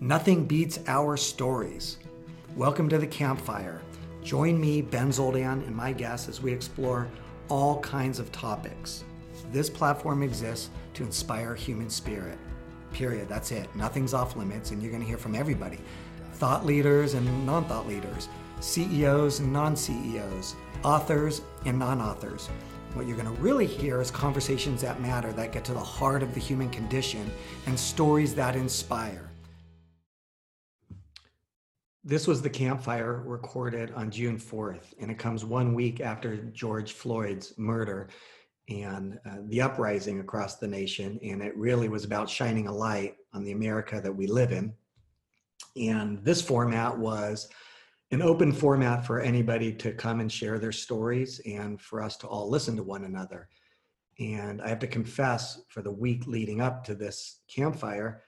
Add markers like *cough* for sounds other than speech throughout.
Nothing beats our stories. Welcome to the campfire. Join me, Ben Zoldan, and my guests as we explore all kinds of topics. This platform exists to inspire human spirit. Period. That's it. Nothing's off limits, and you're going to hear from everybody thought leaders and non thought leaders, CEOs and non CEOs, authors and non authors. What you're going to really hear is conversations that matter, that get to the heart of the human condition, and stories that inspire. This was the campfire recorded on June 4th, and it comes one week after George Floyd's murder and uh, the uprising across the nation. And it really was about shining a light on the America that we live in. And this format was an open format for anybody to come and share their stories and for us to all listen to one another. And I have to confess, for the week leading up to this campfire,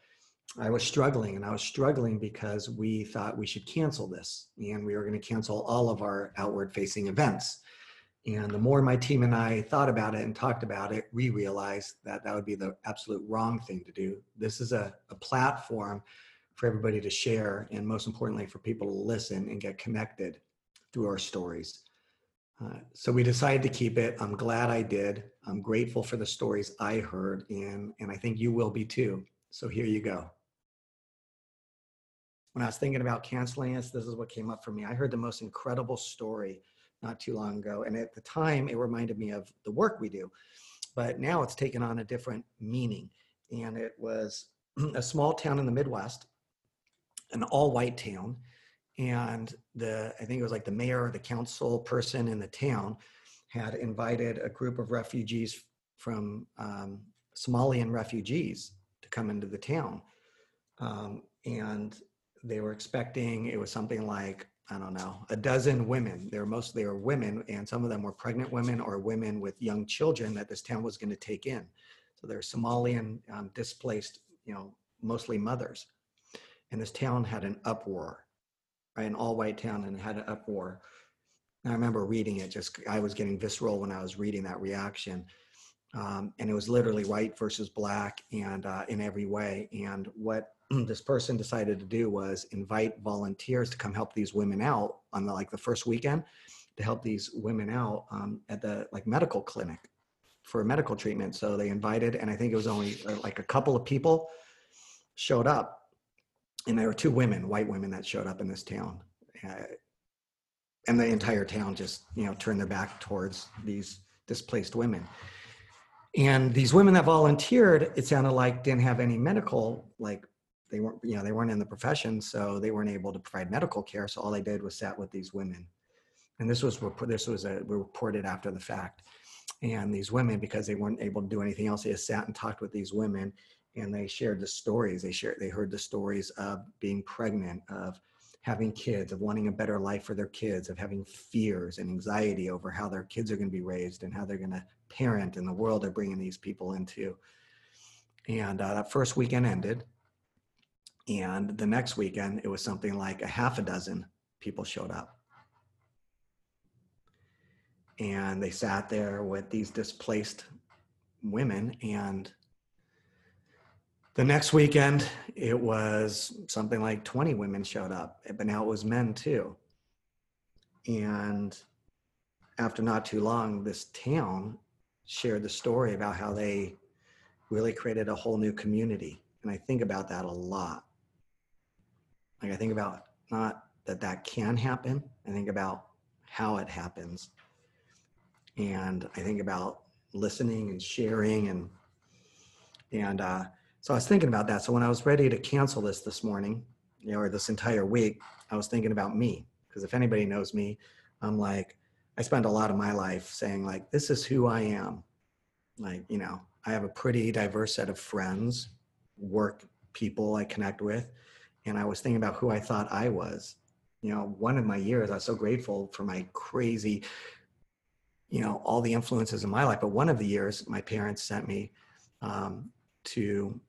I was struggling, and I was struggling because we thought we should cancel this, and we were going to cancel all of our outward facing events. And the more my team and I thought about it and talked about it, we realized that that would be the absolute wrong thing to do. This is a, a platform for everybody to share, and most importantly, for people to listen and get connected through our stories. Uh, so we decided to keep it. I'm glad I did. I'm grateful for the stories I heard, and, and I think you will be too. So here you go when I was thinking about canceling this, this is what came up for me. I heard the most incredible story not too long ago. And at the time, it reminded me of the work we do. But now it's taken on a different meaning. And it was *clears throat* a small town in the Midwest, an all white town. And the, I think it was like the mayor or the council person in the town had invited a group of refugees from um, Somalian refugees to come into the town. Um, and they were expecting it was something like I don't know a dozen women. They were mostly they were women, and some of them were pregnant women or women with young children that this town was going to take in. So they're Somalian um, displaced, you know, mostly mothers. And this town had an uproar, right? An all-white town, and had an uproar. And I remember reading it. Just I was getting visceral when I was reading that reaction. Um, and it was literally white versus black, and uh, in every way. And what *clears throat* this person decided to do was invite volunteers to come help these women out on the like the first weekend to help these women out um, at the like medical clinic for medical treatment. So they invited and i think it was only uh, like a couple of people showed up. And there were two women white women that showed up in this town. Uh, and the entire town just you know turned their back towards these displaced women. And these women that volunteered it sounded like didn't have any medical like they weren't you know they weren't in the profession so they weren't able to provide medical care so all they did was sat with these women. And this was this was a, reported after the fact. And these women because they weren't able to do anything else they just sat and talked with these women and they shared the stories. They shared they heard the stories of being pregnant of having kids of wanting a better life for their kids of having fears and anxiety over how their kids are going to be raised and how they're going to parent in the world they're bringing these people into. And uh, that first weekend ended and the next weekend, it was something like a half a dozen people showed up. And they sat there with these displaced women. And the next weekend, it was something like 20 women showed up, but now it was men too. And after not too long, this town shared the story about how they really created a whole new community. And I think about that a lot like I think about not that that can happen. I think about how it happens. And I think about listening and sharing and and uh, so I was thinking about that. So when I was ready to cancel this this morning, you know, or this entire week, I was thinking about me because if anybody knows me, I'm like I spend a lot of my life saying like this is who I am. Like you know, I have a pretty diverse set of friends, work people I connect with, and I was thinking about who I thought I was. You know, one of my years, I was so grateful for my crazy, you know, all the influences in my life. But one of the years, my parents sent me um, to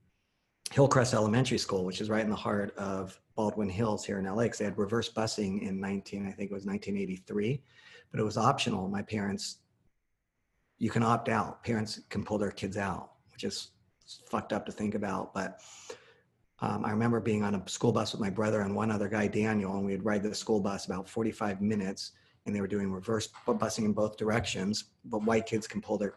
Hillcrest Elementary School, which is right in the heart of Baldwin Hills here in LA, because they had reverse busing in 19, I think it was 1983, but it was optional. My parents, you can opt out. Parents can pull their kids out, which is fucked up to think about, but Um, I remember being on a school bus with my brother and one other guy, Daniel, and we'd ride the school bus about 45 minutes and they were doing reverse busing in both directions. But white kids can pull their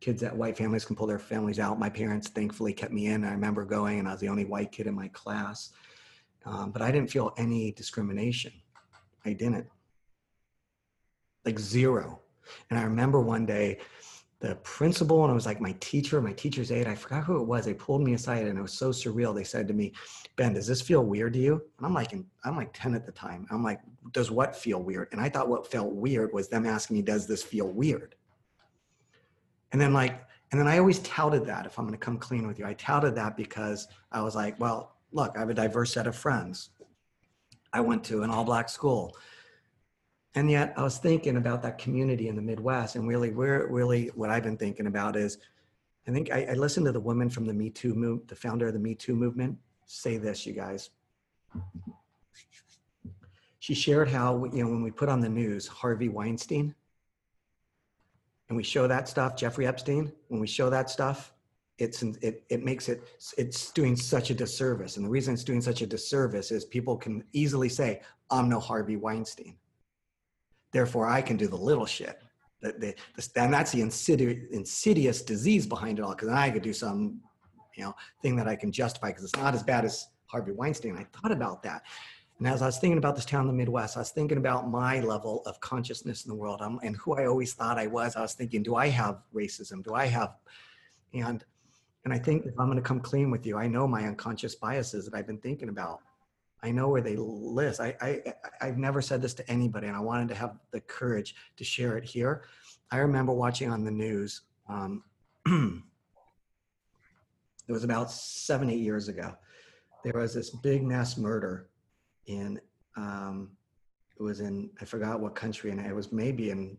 kids that white families can pull their families out. My parents thankfully kept me in. I remember going and I was the only white kid in my class. Um, but I didn't feel any discrimination. I didn't. Like zero. And I remember one day the principal and I was like my teacher, my teacher's aide, I forgot who it was. They pulled me aside and it was so surreal. They said to me, Ben, does this feel weird to you? And I'm like, I'm like 10 at the time. I'm like, does what feel weird? And I thought what felt weird was them asking me, does this feel weird? And then like, and then I always touted that if I'm going to come clean with you, I touted that because I was like, well, look, I have a diverse set of friends. I went to an all black school. And yet I was thinking about that community in the Midwest and really, we're really, what I've been thinking about is, I think I, I listened to the woman from the Me Too move, the founder of the Me Too movement say this, you guys. She shared how, you know, when we put on the news Harvey Weinstein and we show that stuff, Jeffrey Epstein, when we show that stuff, it's it, it makes it it's doing such a disservice and the reason it's doing such a disservice is people can easily say i'm no harvey weinstein therefore i can do the little shit. And that's the insidious, insidious disease behind it all because i could do some you know thing that i can justify because it's not as bad as harvey weinstein. I thought about that. And as i was thinking about this town in the midwest i was thinking about my level of consciousness in the world. Um, and who i always thought i was i was thinking do i have racism? Do i have and and I think if I'm going to come clean with you, I know my unconscious biases that I've been thinking about. I know where they list. I, I, I've never said this to anybody, and I wanted to have the courage to share it here. I remember watching on the news. Um, *clears throat* it was about seven, eight years ago. There was this big mass murder in. Um, it was in I forgot what country, and it was maybe in.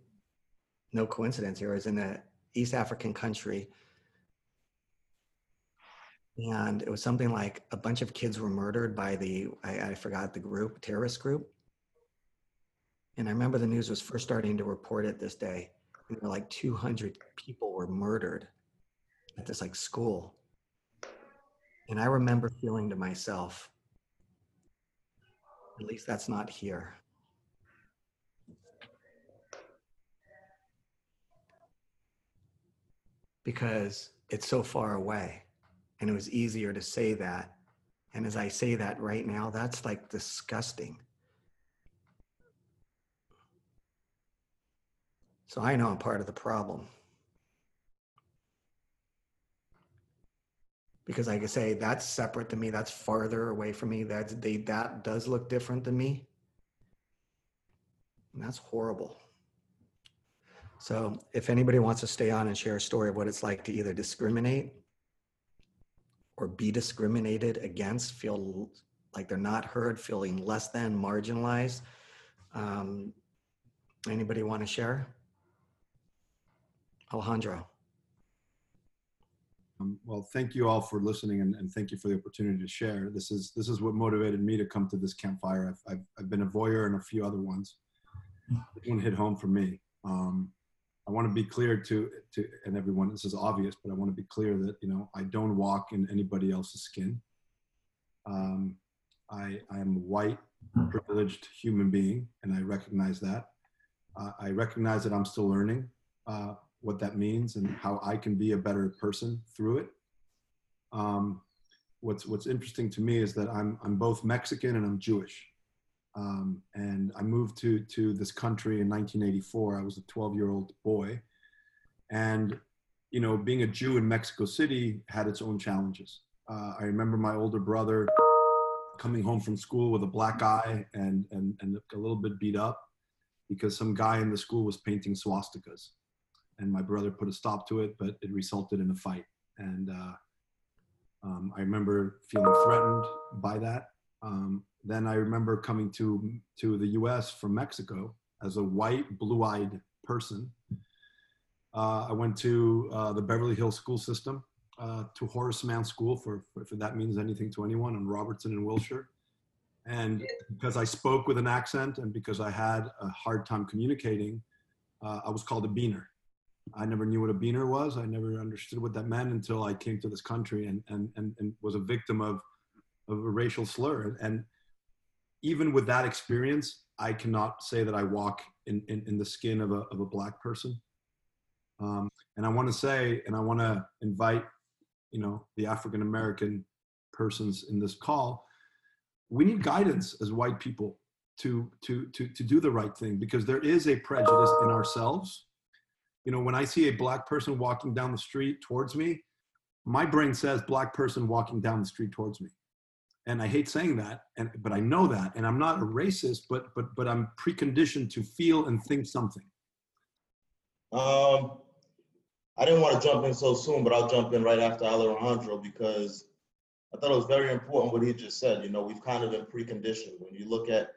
No coincidence here. It was in a East African country and it was something like a bunch of kids were murdered by the I, I, forgot the group terrorist group. And i remember the news was first starting to report it this day. And there were like 200 people were murdered at this like school. And i remember feeling to myself at least that's not here. Because it's so far away and it was easier to say that. And as I say that right now, that's like disgusting. So I know I'm part of the problem. Because I say, that's separate to me. That's farther away from me. That's they that does look different than me. And that's horrible. So if anybody wants to stay on and share a story of what it's like to either discriminate or be discriminated against, feel like they're not heard, feeling less than, marginalized. Um, anybody want to share? Alejandro. Um, well, thank you all for listening and, and, thank you for the opportunity to share. This is this is what motivated me to come to this campfire. I've, I've, I've been a voyeur and a few other ones. This one hit home for me. Um, I want to be clear to to and everyone. This is obvious, but I want to be clear that you know I don't walk in anybody else's skin. Um, I I am a white, privileged human being, and I recognize that. Uh, I recognize that I'm still learning uh, what that means and how I can be a better person through it. Um, what's what's interesting to me is that I'm I'm both Mexican and I'm Jewish. Um, and I moved to, to this country in 1984. I was a 12 year old boy. And, you know, being a Jew in Mexico City had its own challenges. Uh, I remember my older brother coming home from school with a black eye and, and, and a little bit beat up because some guy in the school was painting swastikas. And my brother put a stop to it, but it resulted in a fight. And uh, um, I remember feeling threatened by that. Um, then I remember coming to to the U.S. from Mexico as a white, blue-eyed person. Uh, I went to uh, the Beverly Hills school system, uh, to Horace Mann School, for, for, if that means anything to anyone, on Robertson and Wilshire. And because I spoke with an accent and because I had a hard time communicating, uh, I was called a beaner. I never knew what a beaner was. I never understood what that meant until I came to this country and and and, and was a victim of of a racial slur. And even with that experience, I cannot say that I walk in in, in the skin of a of a black person. Um, and I want to say, and I want to invite, you know, the African American persons in this call. We need guidance as white people to to to to do the right thing because there is a prejudice in ourselves you know when i see a black person walking down the street towards me my brain says black person walking down the street towards me and i hate saying that and but i know that and i'm not a racist but but but i'm preconditioned to feel and think something. Um i didn't want to jump in so soon but i'll jump in right after alejandro because i thought it was very important what he just said. You know we've kind of been preconditioned. When you look at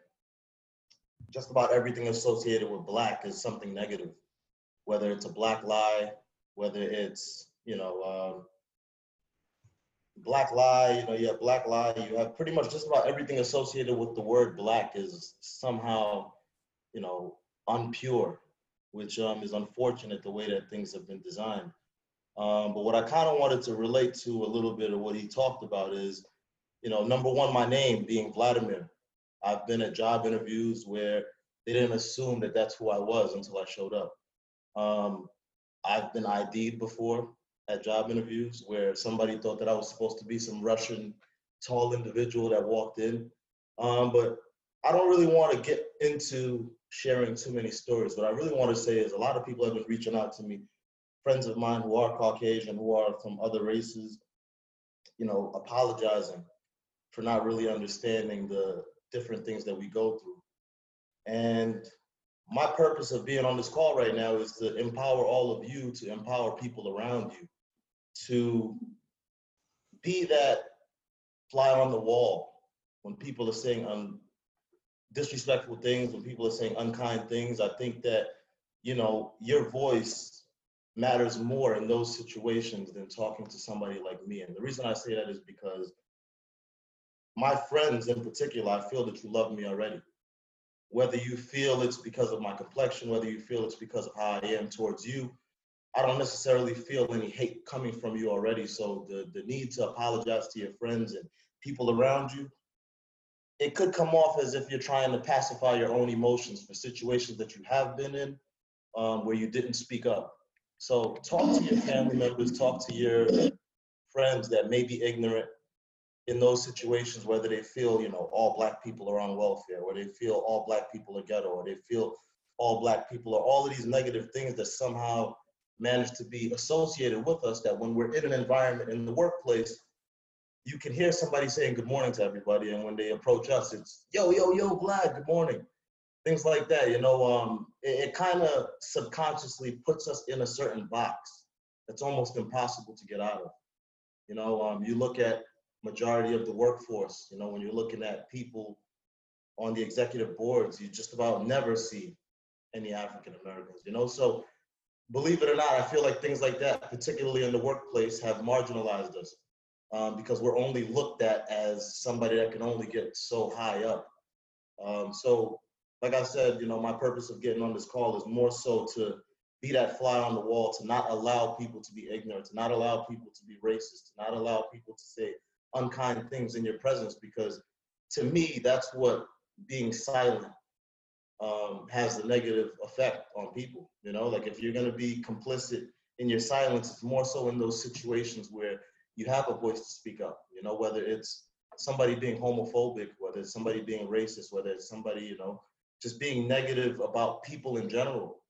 just about everything associated with black is something negative whether it's a black lie, whether it's, you know, um, black lie, you know, you have black lie, you have pretty much just about everything associated with the word black is somehow, you know, unpure, which um, is unfortunate the way that things have been designed. Um, but what I kind of wanted to relate to a little bit of what he talked about is, you know, number one, my name being Vladimir. I've been at job interviews where they didn't assume that that's who I was until I showed up. Um, I've been ID'd before at job interviews where somebody thought that I was supposed to be some Russian tall individual that walked in. Um, but I don't really want to get into sharing too many stories. What I really want to say is a lot of people have been reaching out to me, friends of mine who are Caucasian, who are from other races, you know, apologizing for not really understanding the different things that we go through. And my purpose of being on this call right now is to empower all of you to empower people around you to be that fly on the wall when people are saying un- disrespectful things when people are saying unkind things. I think that you know your voice matters more in those situations than talking to somebody like me. And the reason i say that is because my friends in particular i feel that you love me already. Whether you feel it's because of my complexion, whether you feel it's because of how I am towards you, I don't necessarily feel any hate coming from you already. So the, the need to apologize to your friends and people around you, it could come off as if you're trying to pacify your own emotions for situations that you have been in um, where you didn't speak up. So talk to your family members, talk to your friends that may be ignorant, in those situations, whether they feel, you know, all black people are on welfare, or they feel all black people are ghetto, or they feel all black people are all of these negative things that somehow manage to be associated with us, that when we're in an environment in the workplace, you can hear somebody saying good morning to everybody, and when they approach us, it's yo, yo, yo, Vlad, good morning. Things like that, you know, um, it, it kind of subconsciously puts us in a certain box that's almost impossible to get out of. You know, um, you look at majority of the workforce. You know, when you're looking at people on the executive boards, you just about never see any African Americans, you know? So believe it or not, I feel like things like that, particularly in the workplace, have marginalized us um, because we're only looked at as somebody that can only get so high up. Um, so, like I said, you know, my purpose of getting on this call is more so to be that fly on the wall, to not allow people to be ignorant, to not allow people to be racist, to not allow people to say unkind things in your presence because to me that's what being silent um, has the negative effect on people you know? Like if you're going to be complicit in your silence it's more so in those situations where you have a voice to speak up you know? Whether it's somebody being homophobic whether it's somebody being racist whether it's somebody you know just being negative about people in general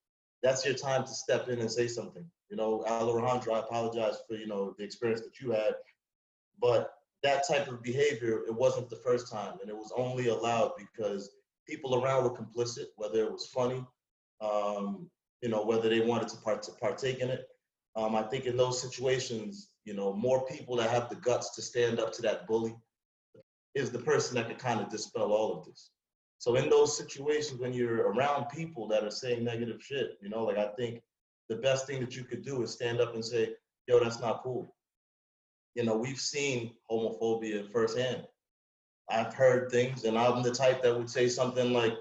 that's your time to step in and say something. You know alejandro i apologize for you know the experience that you had but that type of behavior, it wasn't the first time, and it was only allowed because people around were complicit, whether it was funny, um, you know, whether they wanted to, part- to partake in it. Um, I think in those situations, you know, more people that have the guts to stand up to that bully is the person that can kind of dispel all of this. So in those situations, when you're around people that are saying negative shit, you know, like I think the best thing that you could do is stand up and say, "Yo, that's not cool." you know, we've seen homophobia firsthand. I've heard things, and I'm the type that would say something like,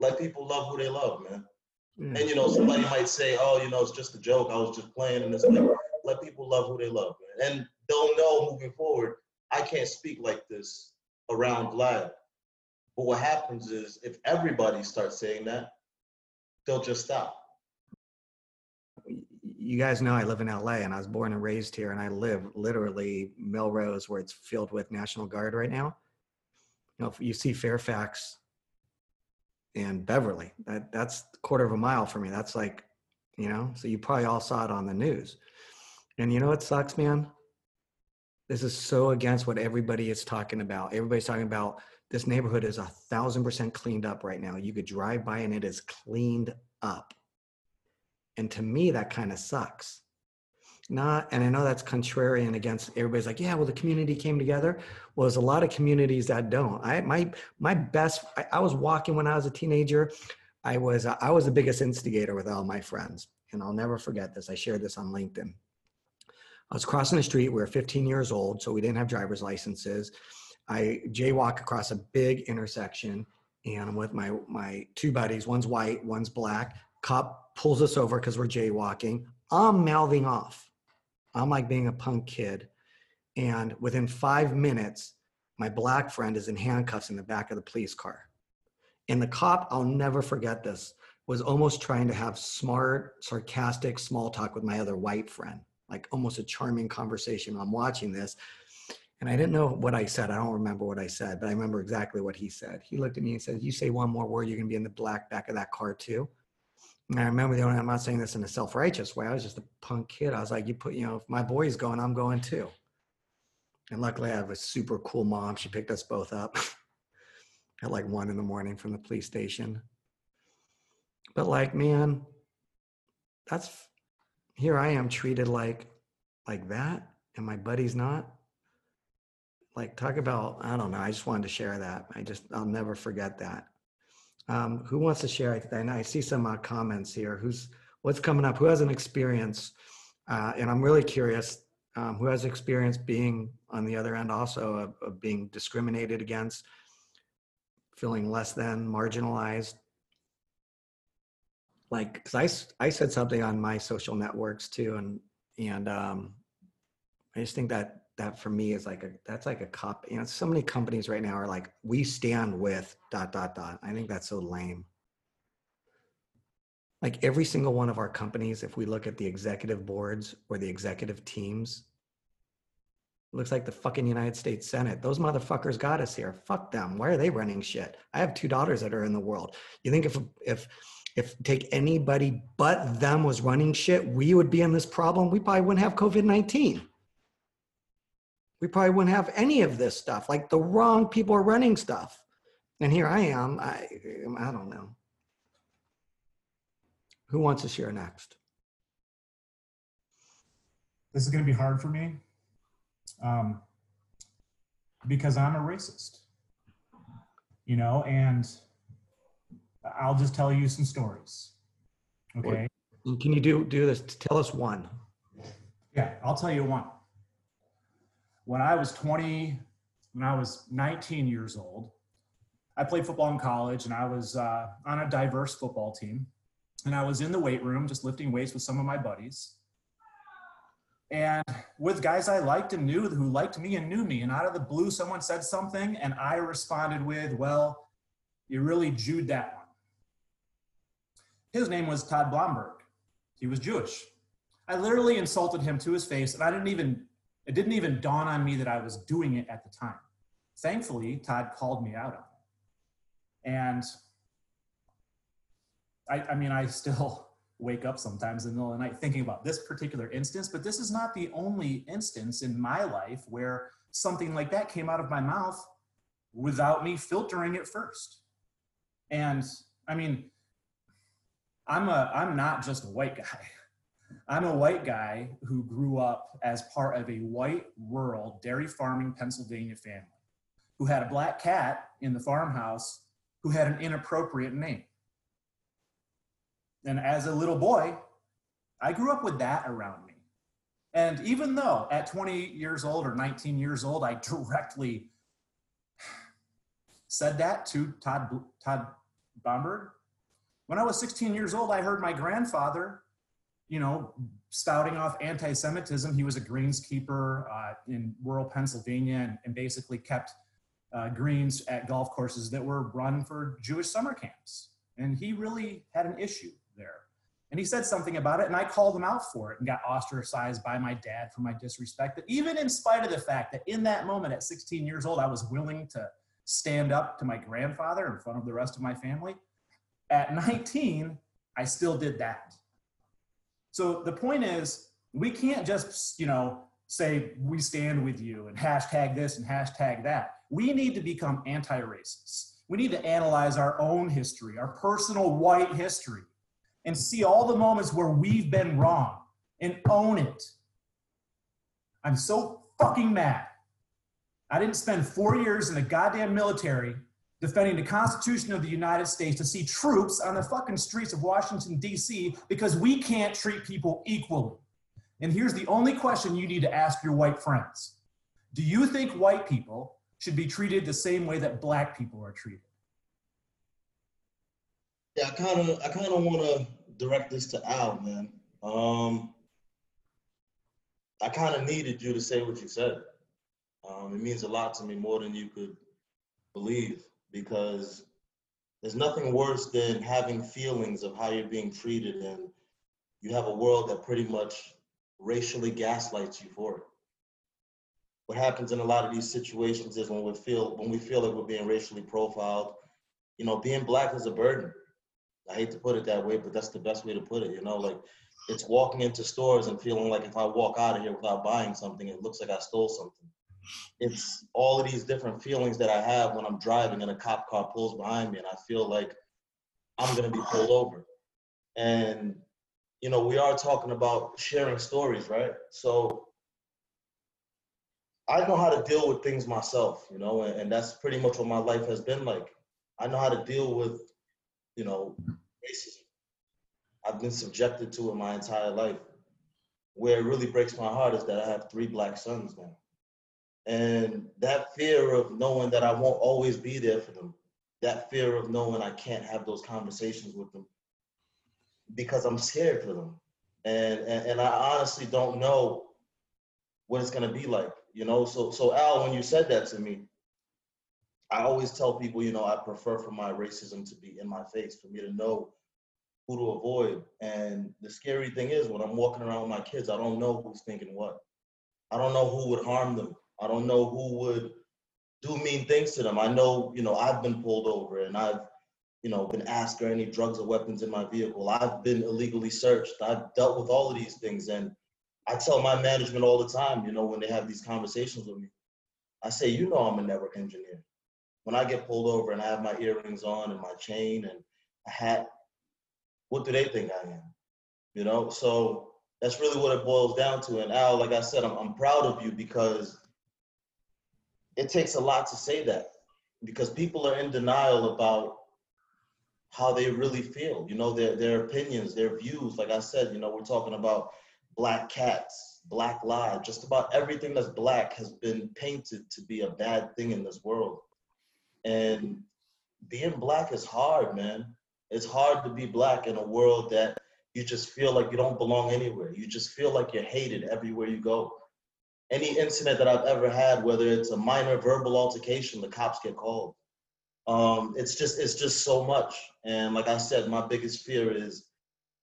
"Let people love who they love, man." Yeah. And you know, somebody might say, "Oh, you know, it's just a joke. I was just playing." And it's like, let people love who they love, man. and they'll know moving forward. I can't speak like this around Vlad. But what happens is, if everybody starts saying that, they'll just stop. you guys know I live in LA and I was born and raised here and I live literally Melrose where it's filled with National Guard right now. You know, if you see Fairfax and Beverly, that that's a quarter of a mile for me. That's like, you know, so you probably all saw it on the news. And you know what sucks, man? This is so against what everybody is talking about. Everybody's talking about this neighborhood is a thousand percent cleaned up right now. You could drive by and it is cleaned up. And to me, that kind of sucks. Not, and I know that's contrarian against everybody's like, yeah, well, the community came together. Well, there's a lot of communities that don't. I my my best. I, I was walking when I was a teenager. I was I was the biggest instigator with all my friends, and I'll never forget this. I shared this on LinkedIn. I was crossing the street. We were 15 years old, so we didn't have driver's licenses. I jaywalk across a big intersection, and I'm with my my two buddies. One's white, one's black. Cop pulls us over because we're jaywalking. I'm mouthing off. I'm like being a punk kid. And within five minutes, my black friend is in handcuffs in the back of the police car. And the cop, I'll never forget this, was almost trying to have smart, sarcastic small talk with my other white friend, like almost a charming conversation. I'm watching this. And I didn't know what I said. I don't remember what I said, but I remember exactly what he said. He looked at me and said, You say one more word, you're going to be in the black back of that car too. And I remember the only, I'm not saying this in a self righteous way. I was just a punk kid. I was like, You put, you know, if my boy's going, I'm going too. And luckily, I have a super cool mom. She picked us both up *laughs* at like one in the morning from the police station. But like, man, that's here I am treated like like that, and my buddy's not. Like, talk about, I don't know. I just wanted to share that. I just, I'll never forget that. Um, who wants to share? I, I see some uh, comments here. Who's, what's coming up? Who has an experience? Uh, and I'm really curious um, who has experience being on the other end also of, of being discriminated against, feeling less than, marginalized. Like, because I I said something on my social networks too, and and um, I just think that that for me is like a that's like a cop. You know, so many companies right now are like, we stand with dot dot dot. I think that's so lame. Like every single one of our companies, if we look at the executive boards or the executive teams, looks like the fucking United States Senate. Those motherfuckers got us here. Fuck them. Why are they running shit? I have two daughters that are in the world. You think if if if take anybody but them was running shit, we would be in this problem. We probably wouldn't have COVID nineteen. We probably wouldn't have any of this stuff. Like the wrong people are running stuff, and here I am. I I don't know. Who wants to share next? this is going to be hard for me um, because I'm a racist, you know, and I'll just tell you some stories. Okay. Can you do do this? Tell us one. Yeah, I'll tell you one. When I was 20, when I was 19 years old, I played football in college and I was uh, on a diverse football team. And I was in the weight room just lifting weights with some of my buddies. And with guys I liked and knew who liked me and knew me. And out of the blue, someone said something and I responded with, Well, you really Jewed that one. His name was Todd Blomberg. He was Jewish. I literally insulted him to his face, and I didn't even, it didn't even dawn on me that I was doing it at the time. Thankfully, Todd called me out on it. And I, I mean, I still *laughs* wake up sometimes in the middle of the night thinking about this particular instance, but this is not the only instance in my life where something like that came out of my mouth without me filtering it first. And I mean, I'm a I'm not just a white guy. *laughs* I'm a white guy who grew up as part of a white rural dairy farming Pennsylvania family who had a black cat in the farmhouse who had an inappropriate name. And as a little boy, I grew up with that around me. And even though at 20 years old or 19 years old, I directly said that to Todd, Todd Bomberg, When I was 16 years old, I heard my grandfather, you know, spouting off anti-Semitism. He was a greenskeeper uh, in rural Pennsylvania and, and basically kept uh, greens at golf courses that were run for Jewish summer camps. And he really had an issue there. And he said something about it, and I called him out for it and got ostracized by my dad for my disrespect. But even in spite of the fact that in that moment at 16 years old, I was willing to stand up to my grandfather in front of the rest of my family, at 19, I still did that. So the point is, we can't just, you know, say we stand with you and hashtag this and hashtag that. We need to become anti racists. We need to analyze our own history, our personal white history, and see all the moments where we've been wrong and own it. I'm so fucking mad. I didn't spend four years in the goddamn military defending the Constitution of the United States to see troops on the fucking streets of Washington, D.C., because we can't treat people equally. And here's the only question you need to ask your white friends Do you think white people should be treated the same way that black people are treated? Yeah, I kind of, I kind of want to direct this to Al, man. Um, I kind of needed you to say what you said. Um, it means a lot to me more than you could believe because there's nothing worse than having feelings of how you're being treated and you have a world that pretty much racially gaslights you for it. What happens in a lot of these situations is when we feel when we feel like we're being racially profiled, you know, being black is a burden. I hate to put it that way, but that's the best way to put it. You know, like it's walking into stores and feeling like if I walk out of here without buying something, it looks like I stole something. It's all of these different feelings that I have when I'm driving and a cop car pulls behind me and I feel like I'm gonna be pulled over. And you know, we are talking about sharing stories, right? So I know how to deal with things myself, you know, and, and that's pretty much what my life has been like. I know how to deal with, you know, racism. I've been subjected to it my entire life. Where it really breaks my heart is that I have three black sons now. And that fear of knowing that I won't always be there for them, that fear of knowing I can't have those conversations with them because I'm scared for them. And, and, and I honestly don't know what it's gonna be like, you know? So, so Al, when you said that to me, I always tell people, you know, I prefer for my racism to be in my face, for me to know who to avoid. And the scary thing is when I'm walking around with my kids, I don't know who's thinking what. I don't know who would harm them. I don't know who would do mean things to them. I know, you know, I've been pulled over and I've, you know, been asked are any drugs or weapons in my vehicle. I've been illegally searched. I've dealt with all of these things. And I tell my management all the time, you know, when they have these conversations with me, I say, you know, I'm a network engineer. When I get pulled over and I have my earrings on and my chain and a hat, what do they think I am? You know, so that's really what it boils down to. And Al, like I said, I'm, I'm proud of you because it takes a lot to say that because people are in denial about how they really feel, you know, their, their opinions, their views. Like I said, you know, we're talking about black cats, black lie, just about everything that's black has been painted to be a bad thing in this world. And being black is hard, man. It's hard to be black in a world that you just feel like you don't belong anywhere. You just feel like you're hated everywhere you go. Any incident that I've ever had, whether it's a minor verbal altercation, the cops get called. Um, it's just it's just so much. And like I said, my biggest fear is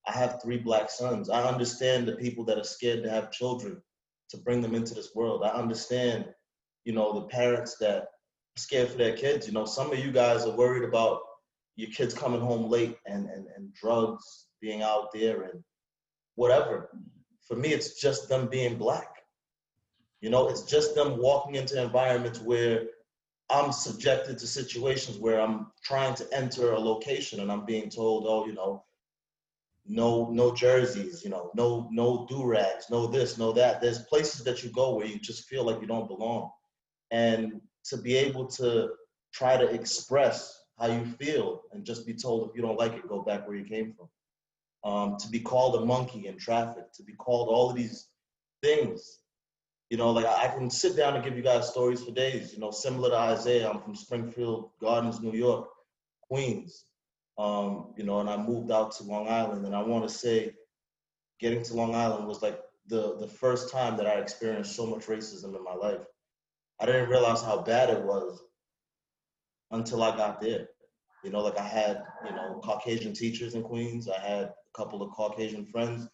I have three black sons. I understand the people that are scared to have children, to bring them into this world. I understand, you know, the parents that are scared for their kids. You know, some of you guys are worried about your kids coming home late and, and, and drugs being out there and whatever. For me, it's just them being black. You know, it's just them walking into environments where I'm subjected to situations where I'm trying to enter a location and I'm being told, oh, you know, no, no jerseys, you know, no, no do rags, no this, no that. There's places that you go where you just feel like you don't belong, and to be able to try to express how you feel and just be told if you don't like it, go back where you came from. Um, to be called a monkey in traffic, to be called all of these things. You know, like I can sit down and give you guys stories for days. You know, similar to Isaiah, I'm from Springfield Gardens, New York, Queens. Um, you know, and I moved out to Long Island, and I want to say, getting to Long Island was like the the first time that I experienced so much racism in my life. I didn't realize how bad it was until I got there. You know, like I had, you know, Caucasian teachers in Queens. I had a couple of Caucasian friends.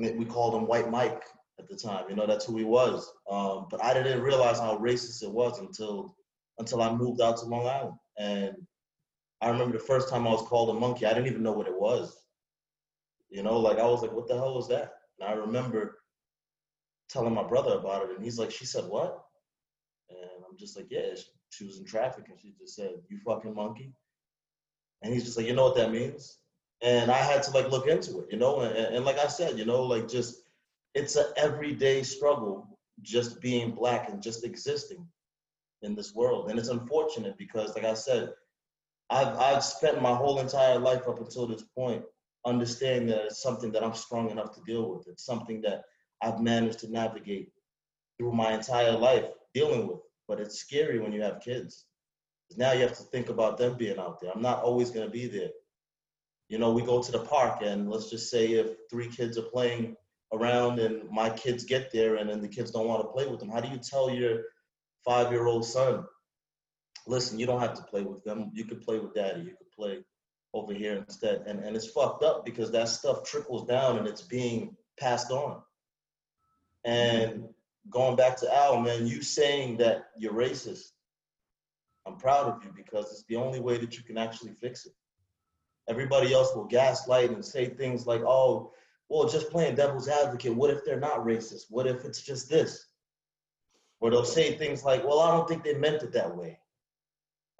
We called him White Mike at the time. You know, that's who he was. Um, but I didn't realize how racist it was until until I moved out to Long Island. And I remember the first time I was called a monkey. I didn't even know what it was. You know, like I was like, "What the hell was that?" And I remember telling my brother about it, and he's like, "She said what?" And I'm just like, "Yeah." She, was in traffic, and she just said, "You fucking monkey." And he's just like, "You know what that means?" And I had to like look into it, you know. And, and like I said, you know, like just it's an everyday struggle, just being black and just existing in this world. And it's unfortunate because, like I said, I've I've spent my whole entire life up until this point understanding that it's something that I'm strong enough to deal with. It's something that I've managed to navigate through my entire life dealing with. But it's scary when you have kids. Now you have to think about them being out there. I'm not always going to be there. You know, we go to the park and let's just say if three kids are playing around and my kids get there and then the kids don't want to play with them, how do you tell your five year old son, listen, you don't have to play with them. You could play with daddy. You could play over here instead. And, and it's fucked up because that stuff trickles down and it's being passed on. And going back to Al, man, you saying that you're racist, I'm proud of you because it's the only way that you can actually fix it. Everybody else will gaslight and say things like, oh, well, just playing devil's advocate. What if they're not racist? What if it's just this? Or they'll say things like, well, I don't think they meant it that way.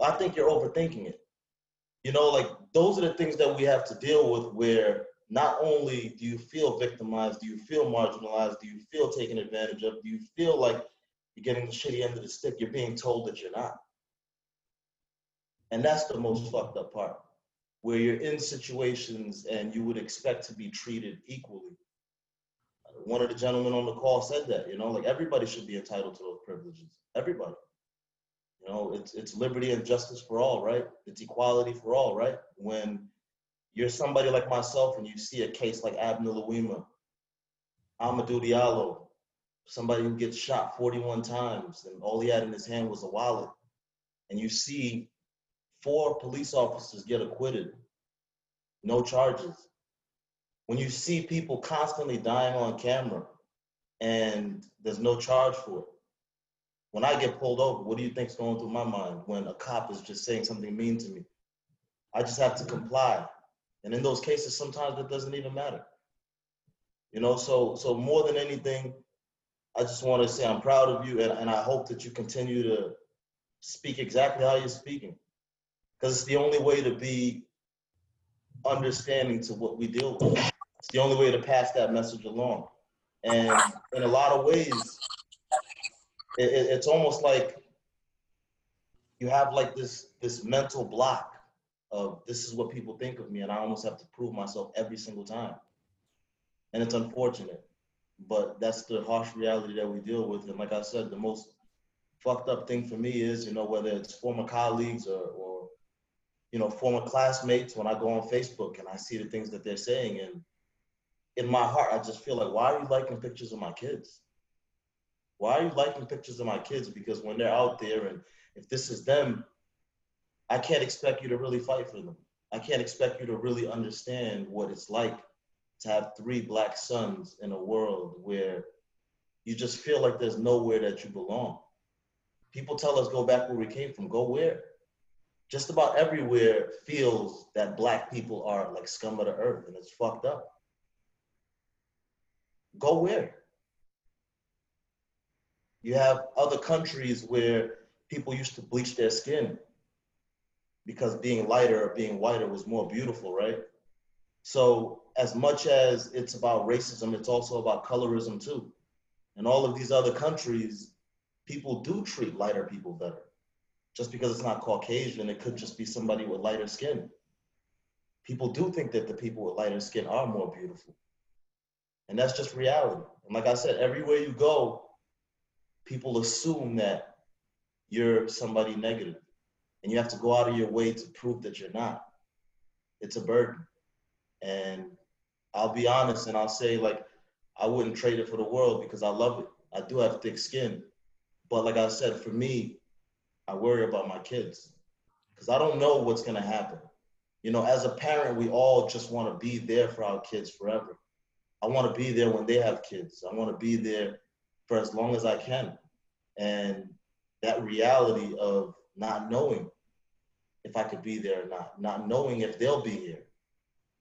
I think you're overthinking it. You know, like those are the things that we have to deal with where not only do you feel victimized, do you feel marginalized, do you feel taken advantage of, do you feel like you're getting the shitty end of the stick, you're being told that you're not. And that's the most fucked up part, where you're in situations and you would expect to be treated equally. One of the gentlemen on the call said that, you know, like everybody should be entitled to those privileges. Everybody. You know, it's it's liberty and justice for all, right? It's equality for all, right? When you're somebody like myself and you see a case like Abner Louima, Amadou Diallo, somebody who gets shot 41 times and all he had in his hand was a wallet, and you see four police officers get acquitted, no charges. When you see people constantly dying on camera and there's no charge for it, when I get pulled over, what do you think's going through my mind when a cop is just saying something mean to me? I just have to comply. And in those cases, sometimes it doesn't even matter. You know, so so more than anything, I just want to say I'm proud of you and, and I hope that you continue to speak exactly how you're speaking. Because it's the only way to be understanding to what we deal with. It's the only way to pass that message along. And in a lot of ways, it, it- it's almost like you have like this this mental block of this is what people think of me and i almost have to prove myself every single time and it's unfortunate but that's the harsh reality that we deal with and like i said the most fucked up thing for me is you know whether it's former colleagues or, or you know former classmates when i go on facebook and i see the things that they're saying and in my heart i just feel like why are you liking pictures of my kids why are you liking pictures of my kids? Because when they're out there and if this is them, I can't expect you to really fight for them. I can't expect you to really understand what it's like to have three black sons in a world where you just feel like there's nowhere that you belong. People tell us go back where we came from. Go where? Just about everywhere feels that black people are like scum of the earth and it's fucked up. Go where? You have other countries where people used to bleach their skin because being lighter or being whiter was more beautiful, right? So, as much as it's about racism, it's also about colorism too. In all of these other countries, people do treat lighter people better. Just because it's not Caucasian, it could just be somebody with lighter skin. People do think that the people with lighter skin are more beautiful. And that's just reality. And like I said, everywhere you go, people assume that you're somebody negative. and you have to go out of your way to prove that you're not. It's a burden. And I'll be honest and I'll say, like, I wouldn't trade it for the world because I love it. I do have thick skin. But like I said, for me, I worry about my kids because I don't know what's going to happen. You know, as a parent, we all just want to be there for our kids forever. I want to be there when they have kids. I want to be there for as long as I can. And that reality of not knowing if I could be there or not, not knowing if they'll be here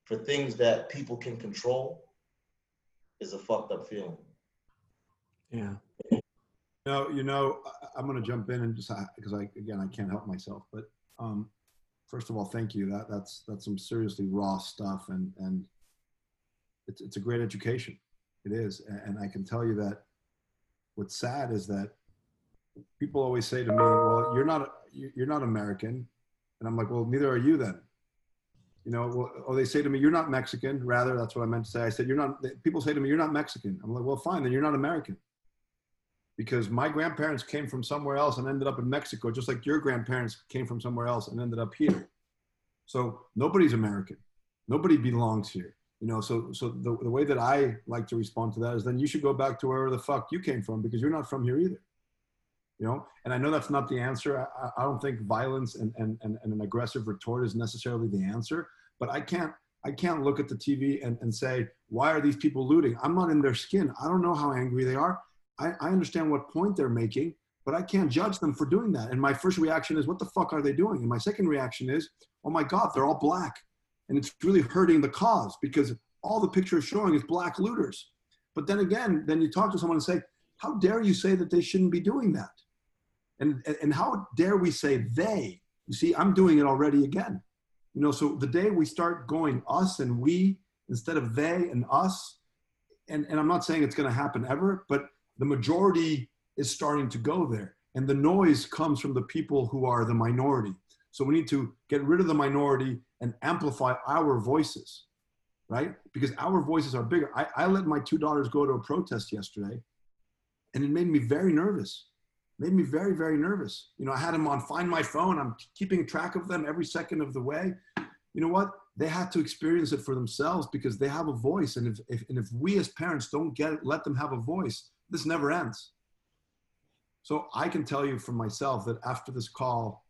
for things that people can control is a fucked up feeling. Yeah. No, you know, I- I'm going to jump in and just because I again I can't help myself. But um, first of all, thank you. That that's that's some seriously raw stuff, and and it's it's a great education. It is, and, I can tell you that what's sad is that people always say to me, "Well, you're not you- you're not American," and I'm like, "Well, neither are you then." You know, well, or they say to me, "You're not Mexican." Rather, that's what I meant to say. I said, "You're not." People say to me, "You're not Mexican." I'm like, "Well, fine, then you're not American." Because my grandparents came from somewhere else and ended up in Mexico, just like your grandparents came from somewhere else and ended up here. So nobody's American. Nobody belongs here. You know, so so the, the way that I like to respond to that is then you should go back to wherever the fuck you came from because you're not from here either. You know, and I know that's not the answer. I, I don't think violence and, and, and, and an aggressive retort is necessarily the answer, but I can't I can't look at the TV and, and say, why are these people looting? I'm not in their skin. I don't know how angry they are. I, I understand what point they're making, but I can't judge them for doing that. And my first reaction is, what the fuck are they doing? And my second reaction is, oh my God, they're all black. And it's really hurting the cause because all the picture is showing is black looters. But then again, then you talk to someone and say, how dare you say that they shouldn't be doing that? And, and how dare we say they? You see, I'm doing it already again. You know, so the day we start going us and we instead of they and us, and, and I'm not saying it's going to happen ever, but the majority is starting to go there. And the noise comes from the people who are the minority. So we need to get rid of the minority and amplify our voices, right? Because our voices are bigger. I, I let my two daughters go to a protest yesterday, and it made me very nervous. Made me very, very nervous. You know, I had them on Find My Phone. I'm keeping track of them every second of the way. You know what? They had to experience it for themselves because they have a voice. And if, if, and if we as parents don't get it, let them have a voice, this never ends. So I can tell you for myself that after this call,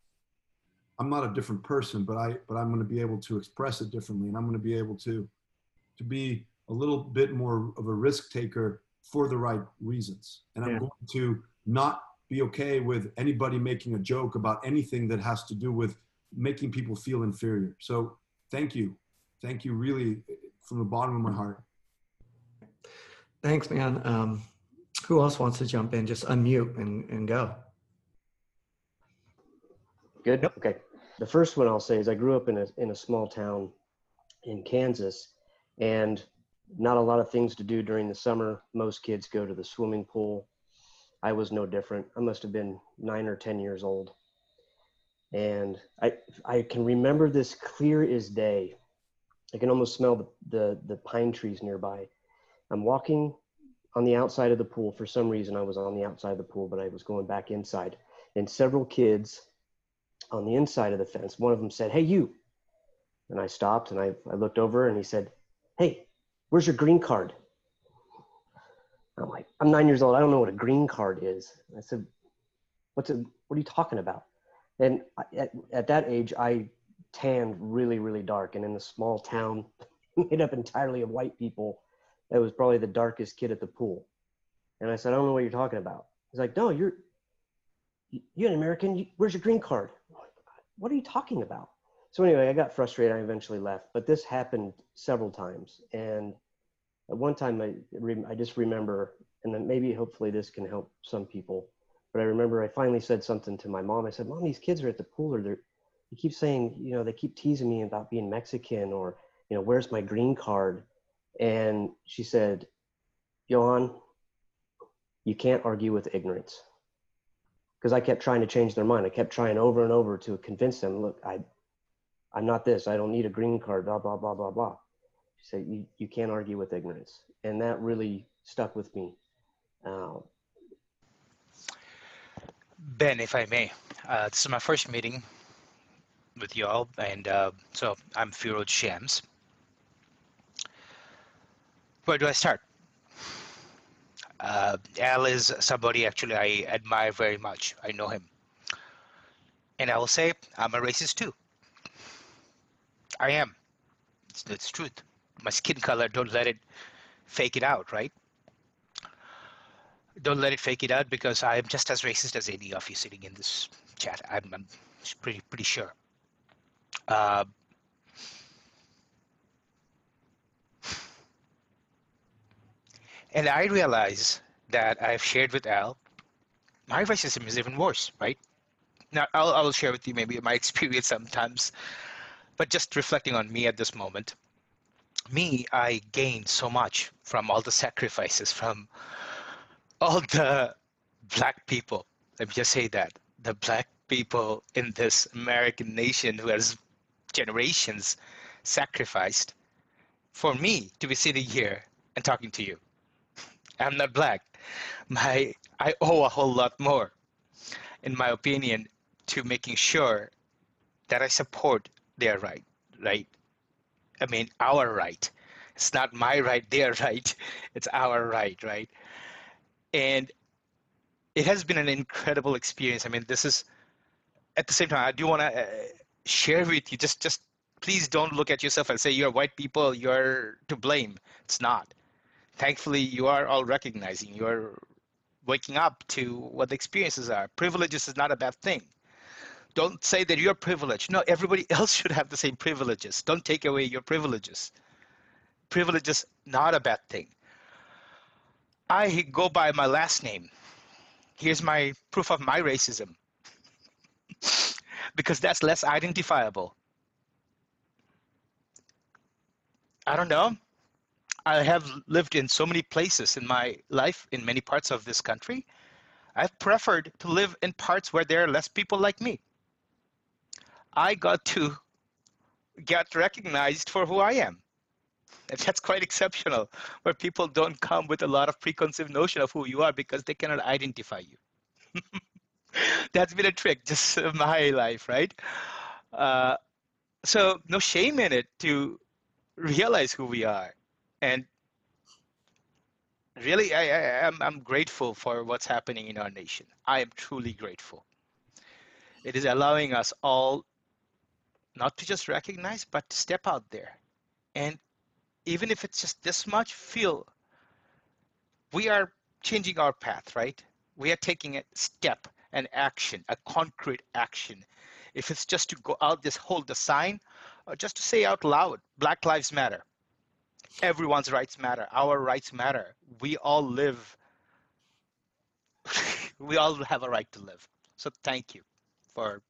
I'm not a different person, but I but I'm going to be able to express it differently, and I'm going to be able to to be a little bit more of a risk taker for the right reasons, and I'm going to not be okay with anybody making a joke about anything that has to do with making people feel inferior. So thank you, thank you, really, from the bottom of my heart. Thanks, man. Um, who else wants to jump in? Just unmute and, and go. Good. Okay. The first one I'll say is I grew up in a in a small town in Kansas, and not a lot of things to do during the summer. Most kids go to the swimming pool. I was no different. I must have been nine or ten years old, and I I can remember this clear as day. I can almost smell the the, the pine trees nearby. I'm walking on the outside of the pool. For some reason, I was on the outside of the pool, but I was going back inside, and several kids on the inside of the fence. One of them said, Hey, you. And I stopped and I, I looked over and he said, Hey, where's your green card? I'm like, I'm nine years old. I don't know what a green card is. I said, What's it? What are you talking about? And at, at that age, I tanned really, really dark. And in a small town *laughs* made up entirely of white people, that was probably the darkest kid at the pool. And I said, I don't know what you're talking about. He's like, No, you're, you're an American. Where's your green card? what are you talking about? So anyway, I got frustrated. I eventually left, but this happened several times. And at one time, I, I just remember, and then maybe hopefully this can help some people. But I remember I finally said something to my mom. I said, "Mom, these kids are at the pool, or they're, they keep saying, you know, they keep teasing me about being Mexican, or you know, where's my green card?" And she said, "Johan, you can't argue with ignorance." because I kept trying to change their mind. I kept trying over and over to convince them, look, I, I'm not this. I don't need a green card. Blah blah blah blah blah. She said, you you can't argue with ignorance, and that really stuck with me. Uh, Ben, if I may, uh, this is my first meeting with you all. And uh, so I'm Firoj Shams. Where do I start? Uh, Al is somebody actually I admire very much. I know him. And I will say I'm a racist too. I am. It's, truth. My skin color, don't let it fake it out, right? Don't let it fake it out because I am just as racist as any of you sitting in this chat. I'm, I'm pretty pretty sure. Uh, and I realize that I've shared with Al, my racism is even worse, right? Now I'll, I'll share with you maybe my *laughs* experience sometimes, but just reflecting on me at this moment. Me, I gained so much from all the sacrifices from all the black people. Let me just say that the black people in this American nation who has generations sacrificed for me to be sitting here and talking to you. I'm not black. My I owe a whole lot more, in my opinion, to making sure that I support their right, right? I mean our right. It's not my right, their right. *laughs* It's our right, right? And it has been an incredible experience. I mean, this is at the same time, I do want to uh, share with you. Just, just please don't look at yourself and say you're white people. You're to blame. It's not. Thankfully, you are all recognizing. You're waking up to what the experiences are. Privileges is not a bad thing. Don't say that you're privileged. No, everybody *laughs* else should have the same privileges. Don't take away your privileges. Privileges not a bad thing. I go by my last name. Here's my proof of my racism *laughs* because that's less identifiable. I don't know. I have lived in so many places in my life, in many parts of this country. I've preferred to live in parts where there are less people like me. I got to get recognized for who I am. And that's quite exceptional, where people don't come with a lot of preconceived notion of who you are because they cannot identify you. *laughs* that's been a trick, just *laughs* my life, right? Uh, so no shame in it to realize who we are, and really, I, I, I'm I'm grateful for what's happening in our nation. I am truly grateful. It is allowing us all not to just recognize, but to step out there, and even if it's just this much, feel we are changing our path, right? We are taking a step an action, a concrete action. If it's just to go out, just hold the sign, or just to say out loud, Black Lives Matter. Everyone's rights matter. Our rights matter. We all live, *laughs* we all have a right to live. So thank you for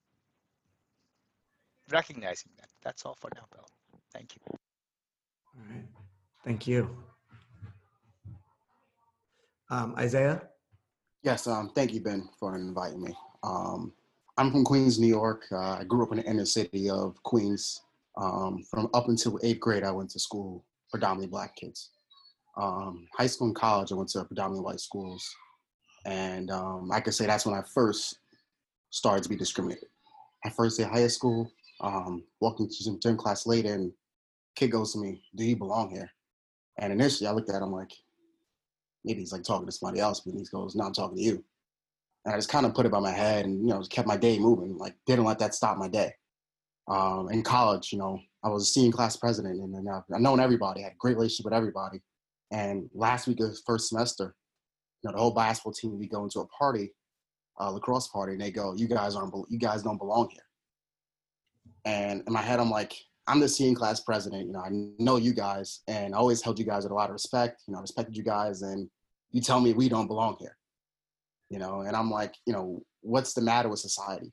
recognizing that. That's all for now, Bill. Thank you. All right. Thank you. Um, Isaiah? Yes, um, thank you, Ben, for inviting me. Um, I'm from Queens, New York. Uh, I grew up in the inner city of Queens. Um, from up until eighth grade, I went to school, predominantly black kids. Um, high school and college, I went to predominantly white schools. And um, I could say that's when I first started to be discriminated. I first day high school, um, walking to some gym class later, and kid goes to me, "Do you belong here?" And initially, I looked at him like, maybe he's like talking to somebody else, but he goes, "No, I'm talking to you." And I just kind of put it by my head, and you know, kept my day moving. Like, didn't let that stop my day. Um, in college, you know, I was a senior class president, and then I known everybody, had a great relationship with everybody. And last week of first semester, you know, the whole basketball team, we go into a party, a lacrosse party, and they go, "You guys aren't, you guys don't belong here." And in my head, I'm like, I'm the senior class president. You know, I know you guys, and I always held you guys with a lot of respect. You know, I respected you guys, and you tell me we don't belong here. You know, and I'm like, you know, what's the matter with society?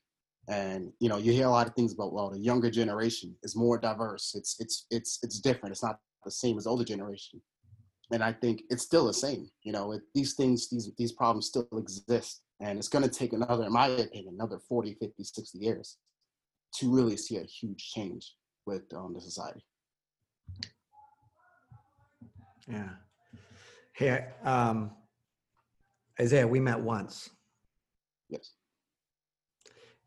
And you know, you hear a lot of things about well, the younger generation is more diverse. It's it's it's it's different. It's not the same as the older generation. And I think it's still the same. You know, it, these things, these these problems still exist, and it's going to take another, in my opinion, another 40, 50, 60 years to really see a huge change with um, the society. Yeah. Hey, um, Isaiah, we met once. Yes.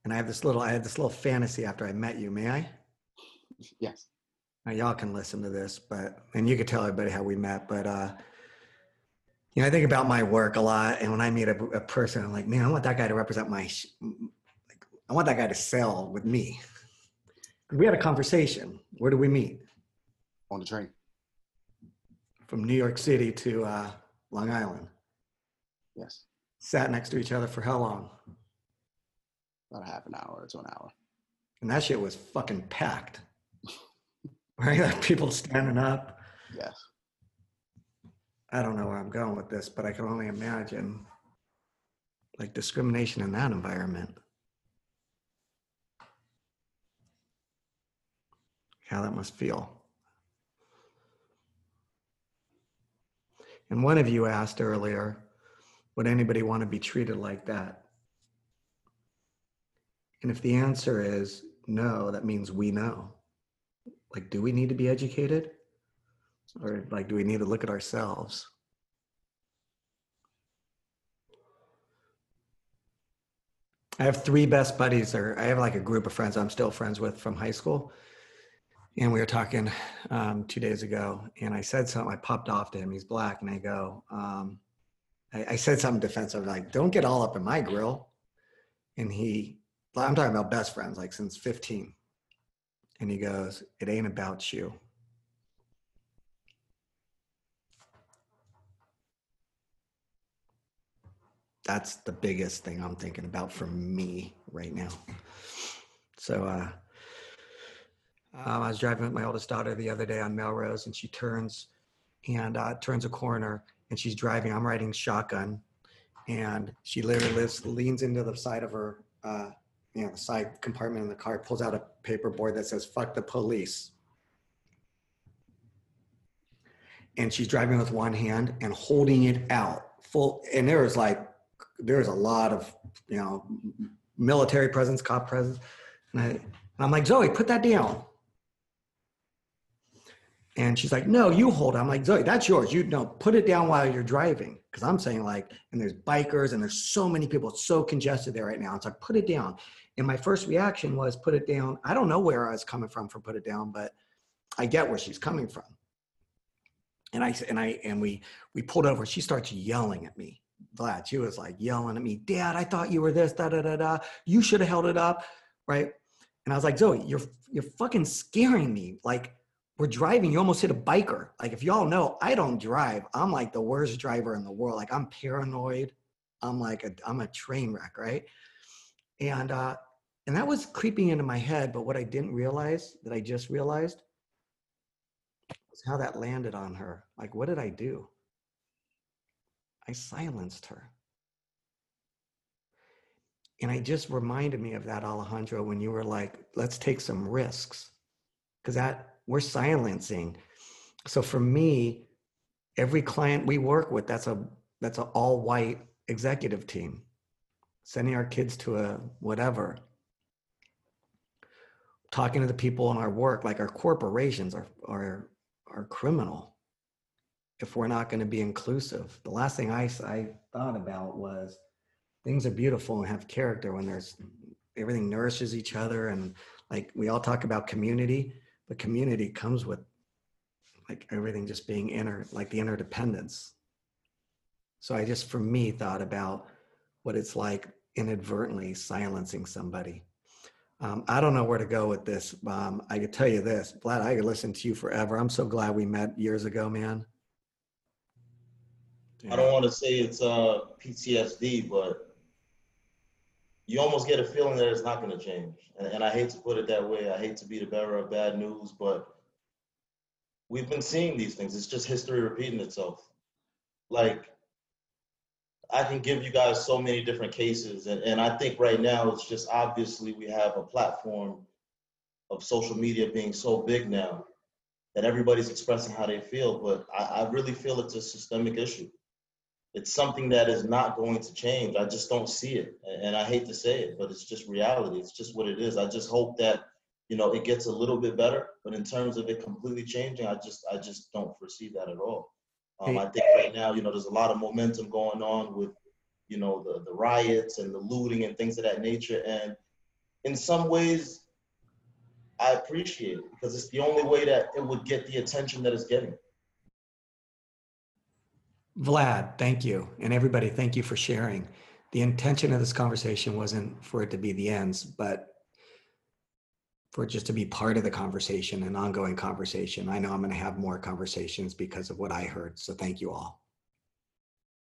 And I have this little, I had this little fantasy after I met you. May I? Yes. Now y'all can listen to this, but and you could tell everybody how we met. But uh, you know, I think about my work a lot, and when I meet a, a person, I'm like, man, I want that guy to represent my. sh- Like, I want that guy to sell with me. We had a conversation. Where did we meet? On the train. From New York City to uh, Long Island. Yes. Sat next to each other for how long? About a half an hour to an hour. And that shit was fucking packed. *laughs* Right? Like people standing up. Yes. I don't know where I'm going with this, but I can only imagine like discrimination in that environment. How that must feel. And one of you asked earlier, would anybody want to be treated like that? And if the answer is no, that means we know. Like, do we need to be educated? Or like, do we need to look at ourselves? I have three best buddies, or I have like a group of friends I'm still friends with from high school. And we were talking um, two days ago, and I said something. I popped off to him. He's black, and I go, um, I, I said something defensive, like, "Don't get all up in my grill." And he, I'm talking about best friends, like since 15. And he goes, "It ain't about you." that's the biggest thing I'm thinking about for me right now. So uh, um, I was driving with my oldest daughter the other day on Melrose, and she turns and uh, turns a corner, and she's driving. I'm riding shotgun, and she literally lives, leans into the side of her, uh, you know, side compartment in the car, pulls out a paper board that says "fuck the police." And she's driving with one hand and holding it out full. And there was like there's a lot of you know military presence, cop presence, and, I, and I'm like Zoe, put that down. And she's like, no, you hold it. I'm like, Zoe, that's yours. You know, put it down while you're driving. Cause I'm saying like, and there's bikers and there's so many people. It's so congested there right now. It's like, put it down. And my first reaction was put it down. I don't know where I was coming from for put it down, but I get where she's coming from. And I, and I, and we, we pulled over. She starts yelling at me. Vlad, she was like yelling at me, Dad, I thought you were this, da da da da. You should have held it up, right? And I was like, Zoe, you're you're fucking scaring me. Like we're driving, you almost hit a biker. Like if y'all know, I don't drive. I'm like the worst driver in the world. Like I'm paranoid. I'm like a I'm a train wreck, right? And uh, and that was creeping into my head. But what I didn't realize that I just realized was how that landed on her. Like, what did I do? I silenced her. And I just reminded me of that, Alejandro, when you were like, let's take some risks. Because that we're silencing. So for me, every client we work with, that's a that's an all-white executive team. Sending our kids to a whatever. Talking to the people in our work, like our corporations are are are criminal if we're not going to be inclusive. The last thing I, I thought about was things are beautiful and have character when there's everything nourishes each other and like we all talk about community, but community comes with like everything just being inner, like the interdependence. So I just, for me, thought about what it's like inadvertently silencing somebody. Um, I don't know where to go with this. Um, I could tell you this, Vlad, I could listen to you forever. I'm so glad we met years ago, man. I don't want to say it's uh, PTSD, but you almost get a feeling that it's not going to change. And, and I hate to put it that way. I hate to be the bearer of bad news, but we've been seeing these things. It's just history repeating itself. Like, I can give you guys so many different cases. And, and I think right now it's just obviously we have a platform of social media being so big now that everybody's expressing how they feel. But I, I really feel it's a systemic issue it's something that is not going to change. I just don't see it. And I hate to say it, but it's just reality. It's just what it is. I just hope that, you know, it gets a little bit better. But in terms of it completely changing, I just I just don't foresee that at all. Um, I think right now, you know, there's a lot of momentum going on with, you know, the, the riots and the looting and things of that nature. And in some ways, I appreciate it because it's the only way that it would get the attention that it's getting. Vlad, thank you. And everybody, thank you for sharing. The intention of this conversation wasn't for it to be the ends, but for it just to be part of the conversation, an ongoing conversation. I know I'm going to have more conversations because of what I heard. So thank you all.